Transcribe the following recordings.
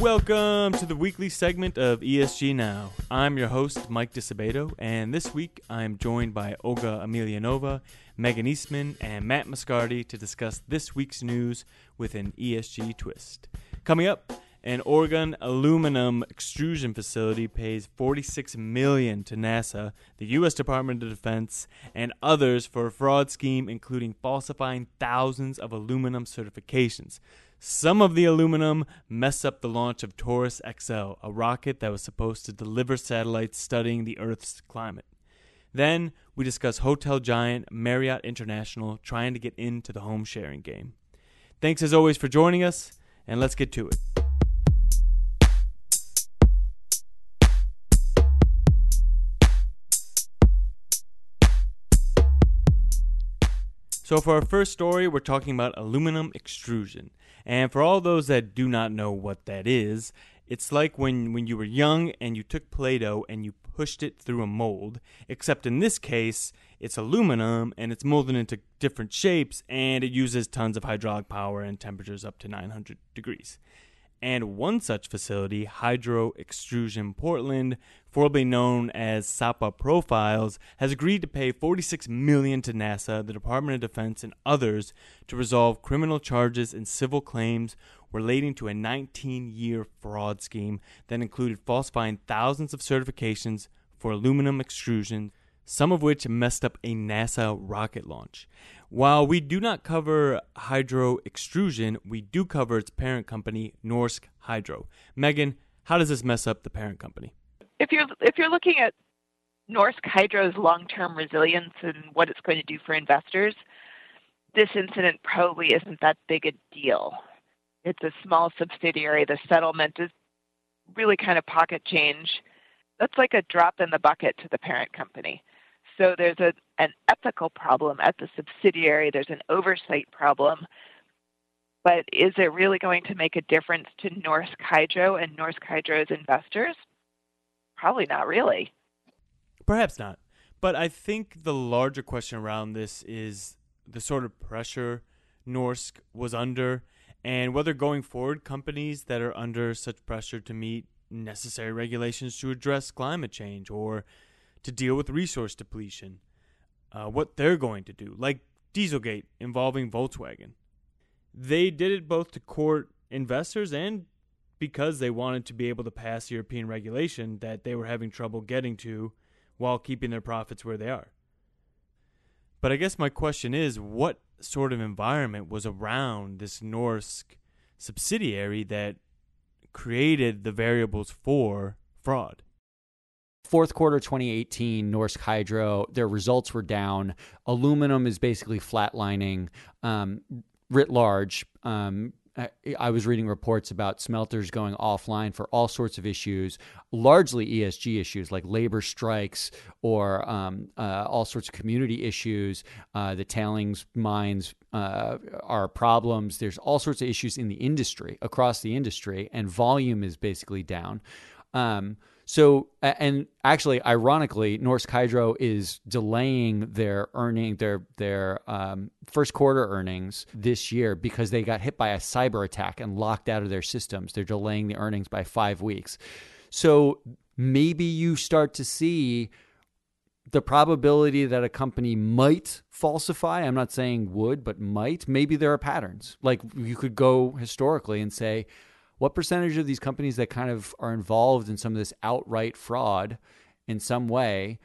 Welcome to the weekly segment of ESG Now. I'm your host, Mike Disabato, and this week I'm joined by Olga Emelianova, Megan Eastman, and Matt Moscardi to discuss this week's news with an ESG twist. Coming up, an Oregon aluminum extrusion facility pays 46 million to NASA, the US Department of Defense, and others for a fraud scheme including falsifying thousands of aluminum certifications. Some of the aluminum messed up the launch of Taurus XL, a rocket that was supposed to deliver satellites studying the Earth's climate. Then we discuss hotel giant Marriott International trying to get into the home sharing game. Thanks as always for joining us, and let's get to it. So, for our first story, we're talking about aluminum extrusion. And for all those that do not know what that is, it's like when, when you were young and you took Play Doh and you pushed it through a mold, except in this case, it's aluminum and it's molded into different shapes and it uses tons of hydraulic power and temperatures up to 900 degrees and one such facility, Hydro Extrusion Portland, formerly known as Sapa Profiles, has agreed to pay 46 million to NASA, the Department of Defense, and others to resolve criminal charges and civil claims relating to a 19-year fraud scheme that included falsifying thousands of certifications for aluminum extrusion, some of which messed up a NASA rocket launch. While we do not cover hydro extrusion, we do cover its parent company, Norsk Hydro. Megan, how does this mess up the parent company? If you're if you're looking at Norsk Hydro's long-term resilience and what it's going to do for investors, this incident probably isn't that big a deal. It's a small subsidiary. The settlement is really kind of pocket change. That's like a drop in the bucket to the parent company. So there's a, an ethical problem at the subsidiary, there's an oversight problem. But is it really going to make a difference to Norsk Hydro and Norsk Hydro's investors? Probably not really. Perhaps not. But I think the larger question around this is the sort of pressure Norsk was under and whether going forward companies that are under such pressure to meet necessary regulations to address climate change or to deal with resource depletion, uh, what they're going to do, like Dieselgate involving Volkswagen. They did it both to court investors and because they wanted to be able to pass European regulation that they were having trouble getting to while keeping their profits where they are. But I guess my question is what sort of environment was around this Norsk subsidiary that created the variables for fraud? Fourth quarter 2018, Norsk Hydro, their results were down. Aluminum is basically flatlining. Um, writ large, um, I was reading reports about smelters going offline for all sorts of issues, largely ESG issues like labor strikes or um, uh, all sorts of community issues. Uh, the tailings mines uh, are problems. There's all sorts of issues in the industry, across the industry, and volume is basically down. Um, so, and actually, ironically, Norsk Hydro is delaying their earning their their um, first quarter earnings this year because they got hit by a cyber attack and locked out of their systems. They're delaying the earnings by five weeks. So maybe you start to see the probability that a company might falsify. I'm not saying would, but might. Maybe there are patterns. Like you could go historically and say what percentage of these companies that kind of are involved in some of this outright fraud in some way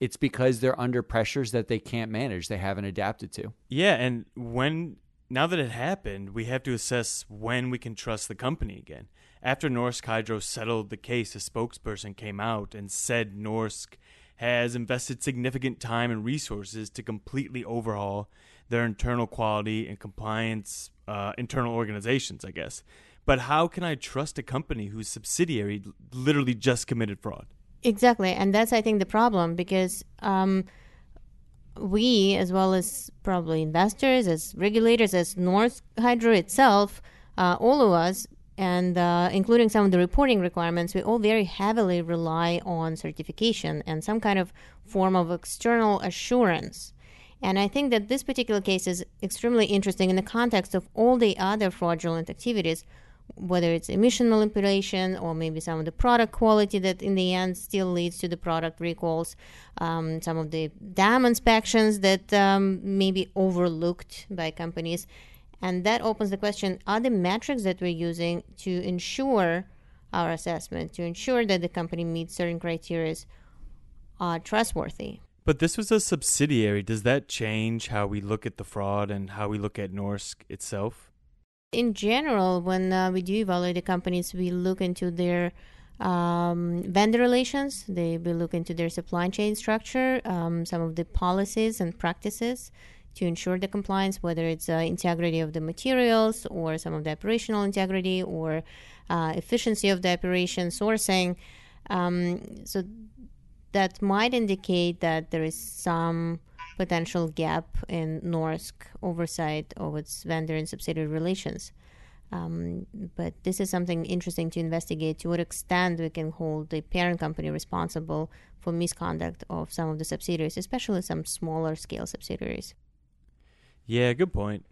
it's because they're under pressures that they can't manage they haven't adapted to? Yeah and when now that it happened we have to assess when we can trust the company again. After norsk hydro settled the case a spokesperson came out and said norsk has invested significant time and resources to completely overhaul their internal quality and compliance uh, internal organizations i guess but how can I trust a company whose subsidiary literally just committed fraud? Exactly, and that's I think the problem because um, we, as well as probably investors, as regulators, as Norsk Hydro itself, uh, all of us, and uh, including some of the reporting requirements, we all very heavily rely on certification and some kind of form of external assurance. And I think that this particular case is extremely interesting in the context of all the other fraudulent activities whether it's emission manipulation or maybe some of the product quality that in the end still leads to the product recalls, um, some of the dam inspections that um, may be overlooked by companies. And that opens the question are the metrics that we're using to ensure our assessment, to ensure that the company meets certain criteria, are trustworthy? But this was a subsidiary. Does that change how we look at the fraud and how we look at Norsk itself? In general, when uh, we do evaluate the companies, we look into their um, vendor relations. They we look into their supply chain structure, um, some of the policies and practices to ensure the compliance, whether it's uh, integrity of the materials or some of the operational integrity or uh, efficiency of the operation, sourcing. Um, so that might indicate that there is some potential gap in Norsk oversight of its vendor and subsidiary relations. Um, but this is something interesting to investigate to what extent we can hold the parent company responsible for misconduct of some of the subsidiaries, especially some smaller scale subsidiaries. Yeah, good point.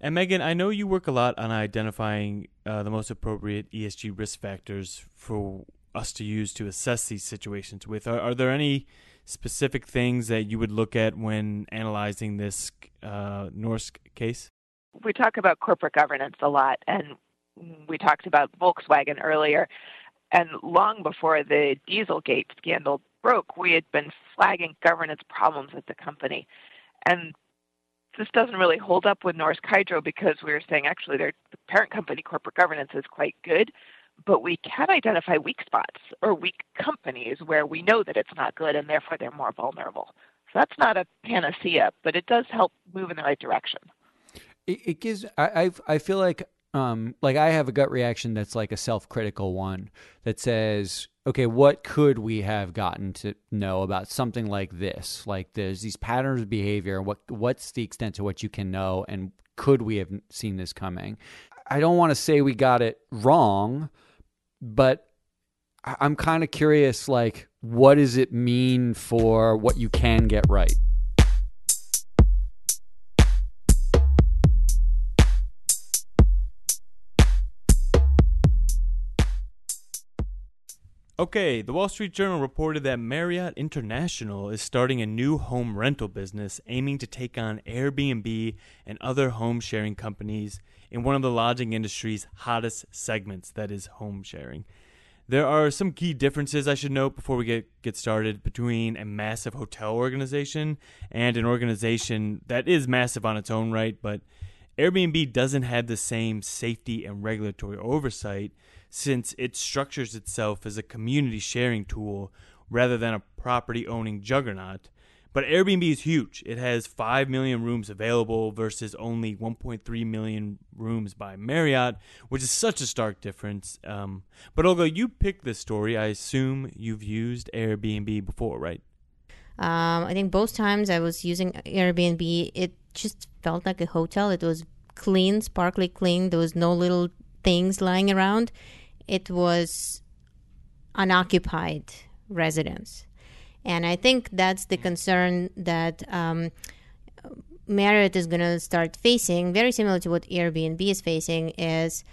And Megan, I know you work a lot on identifying uh, the most appropriate ESG risk factors for us to use to assess these situations with. Are, are there any specific things that you would look at when analyzing this uh, Norsk case? We talk about corporate governance a lot, and we talked about Volkswagen earlier. And long before the Dieselgate scandal broke, we had been flagging governance problems at the company. And this doesn't really hold up with Norsk Hydro because we were saying actually their parent company corporate governance is quite good, but we can identify weak spots or weak companies where we know that it's not good and therefore they're more vulnerable. So that's not a panacea, but it does help move in the right direction. It, it gives. I I, I feel like um like I have a gut reaction that's like a self critical one that says, okay, what could we have gotten to know about something like this? Like there's these patterns of behavior. What what's the extent to what you can know, and could we have seen this coming? I don't want to say we got it wrong but I'm kind of curious like what does it mean for what you can get right? Okay, the Wall Street Journal reported that Marriott International is starting a new home rental business aiming to take on Airbnb and other home sharing companies in one of the lodging industry's hottest segments, that is home sharing. There are some key differences I should note before we get, get started between a massive hotel organization and an organization that is massive on its own right, but Airbnb doesn't have the same safety and regulatory oversight since it structures itself as a community sharing tool rather than a property owning juggernaut. But Airbnb is huge. It has 5 million rooms available versus only 1.3 million rooms by Marriott, which is such a stark difference. Um, but Olga, you picked this story. I assume you've used Airbnb before, right? Um, I think both times I was using Airbnb, it just felt like a hotel. It was clean, sparkly clean. There was no little things lying around. It was unoccupied residence. And I think that's the concern that um, Marriott is going to start facing, very similar to what Airbnb is facing, is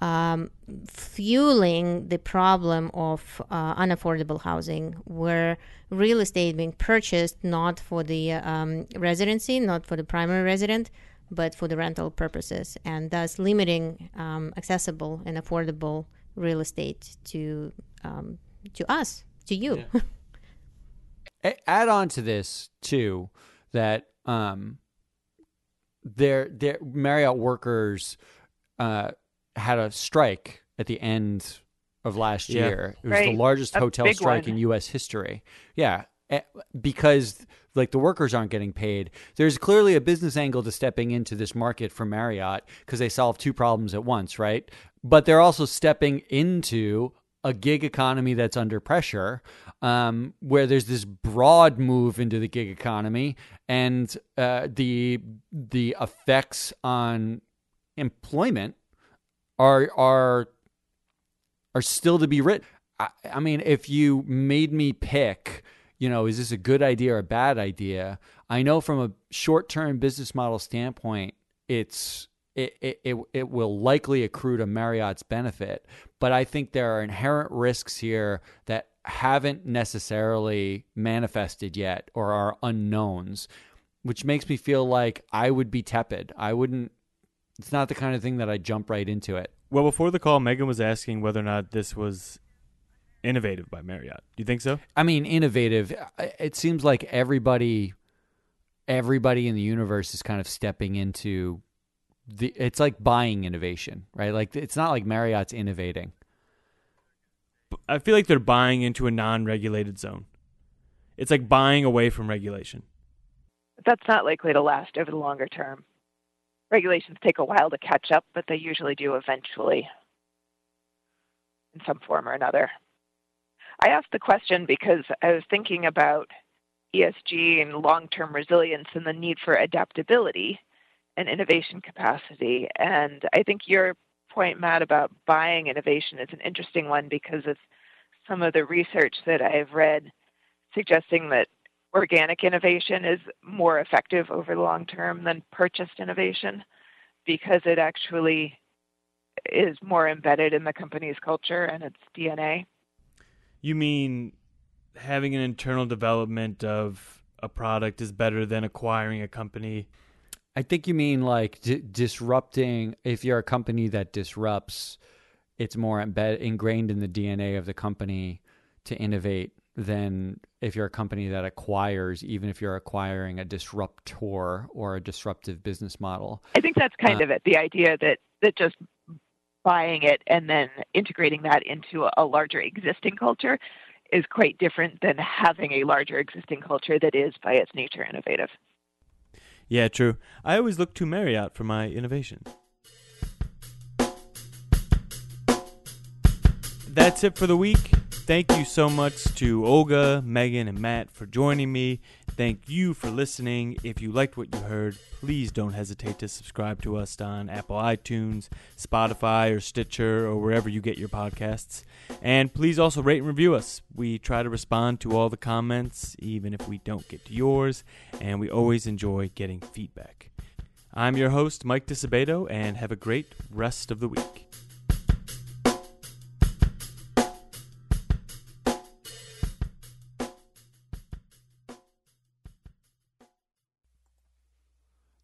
um, fueling the problem of uh, unaffordable housing, where real estate being purchased not for the um, residency, not for the primary resident, but for the rental purposes, and thus limiting um, accessible and affordable real estate to um, to us, to you. Yeah. add on to this too that um their their Marriott workers uh had a strike at the end of last yeah. year. It was right. the largest a hotel strike one. in US history. Yeah, because like the workers aren't getting paid. There's clearly a business angle to stepping into this market for Marriott because they solve two problems at once, right? But they're also stepping into a gig economy that's under pressure, um, where there's this broad move into the gig economy, and uh, the the effects on employment are are are still to be written. I, I mean, if you made me pick, you know, is this a good idea or a bad idea? I know from a short term business model standpoint, it's it, it, it, it will likely accrue to Marriott's benefit. But I think there are inherent risks here that haven't necessarily manifested yet or are unknowns, which makes me feel like I would be tepid. I wouldn't, it's not the kind of thing that I jump right into it. Well, before the call, Megan was asking whether or not this was innovative by Marriott. Do you think so? I mean, innovative. It seems like everybody, everybody in the universe is kind of stepping into the. It's like buying innovation, right? Like it's not like Marriott's innovating. I feel like they're buying into a non-regulated zone. It's like buying away from regulation. That's not likely to last over the longer term. Regulations take a while to catch up, but they usually do eventually in some form or another. I asked the question because I was thinking about ESG and long term resilience and the need for adaptability and innovation capacity. And I think your point, Matt, about buying innovation is an interesting one because of some of the research that I've read suggesting that organic innovation is more effective over the long term than purchased innovation because it actually is more embedded in the company's culture and its DNA. You mean having an internal development of a product is better than acquiring a company? I think you mean like d- disrupting. If you're a company that disrupts, it's more embed- ingrained in the DNA of the company to innovate than if you're a company that acquires, even if you're acquiring a disruptor or a disruptive business model. I think that's kind uh, of it. The idea that that just buying it and then integrating that into a larger existing culture is quite different than having a larger existing culture that is by its nature innovative. Yeah, true. I always look to Marriott for my innovation. That's it for the week. Thank you so much to Olga, Megan, and Matt for joining me. Thank you for listening. If you liked what you heard, please don't hesitate to subscribe to us on Apple iTunes, Spotify, or Stitcher, or wherever you get your podcasts. And please also rate and review us. We try to respond to all the comments, even if we don't get to yours, and we always enjoy getting feedback. I'm your host, Mike Disabato, and have a great rest of the week.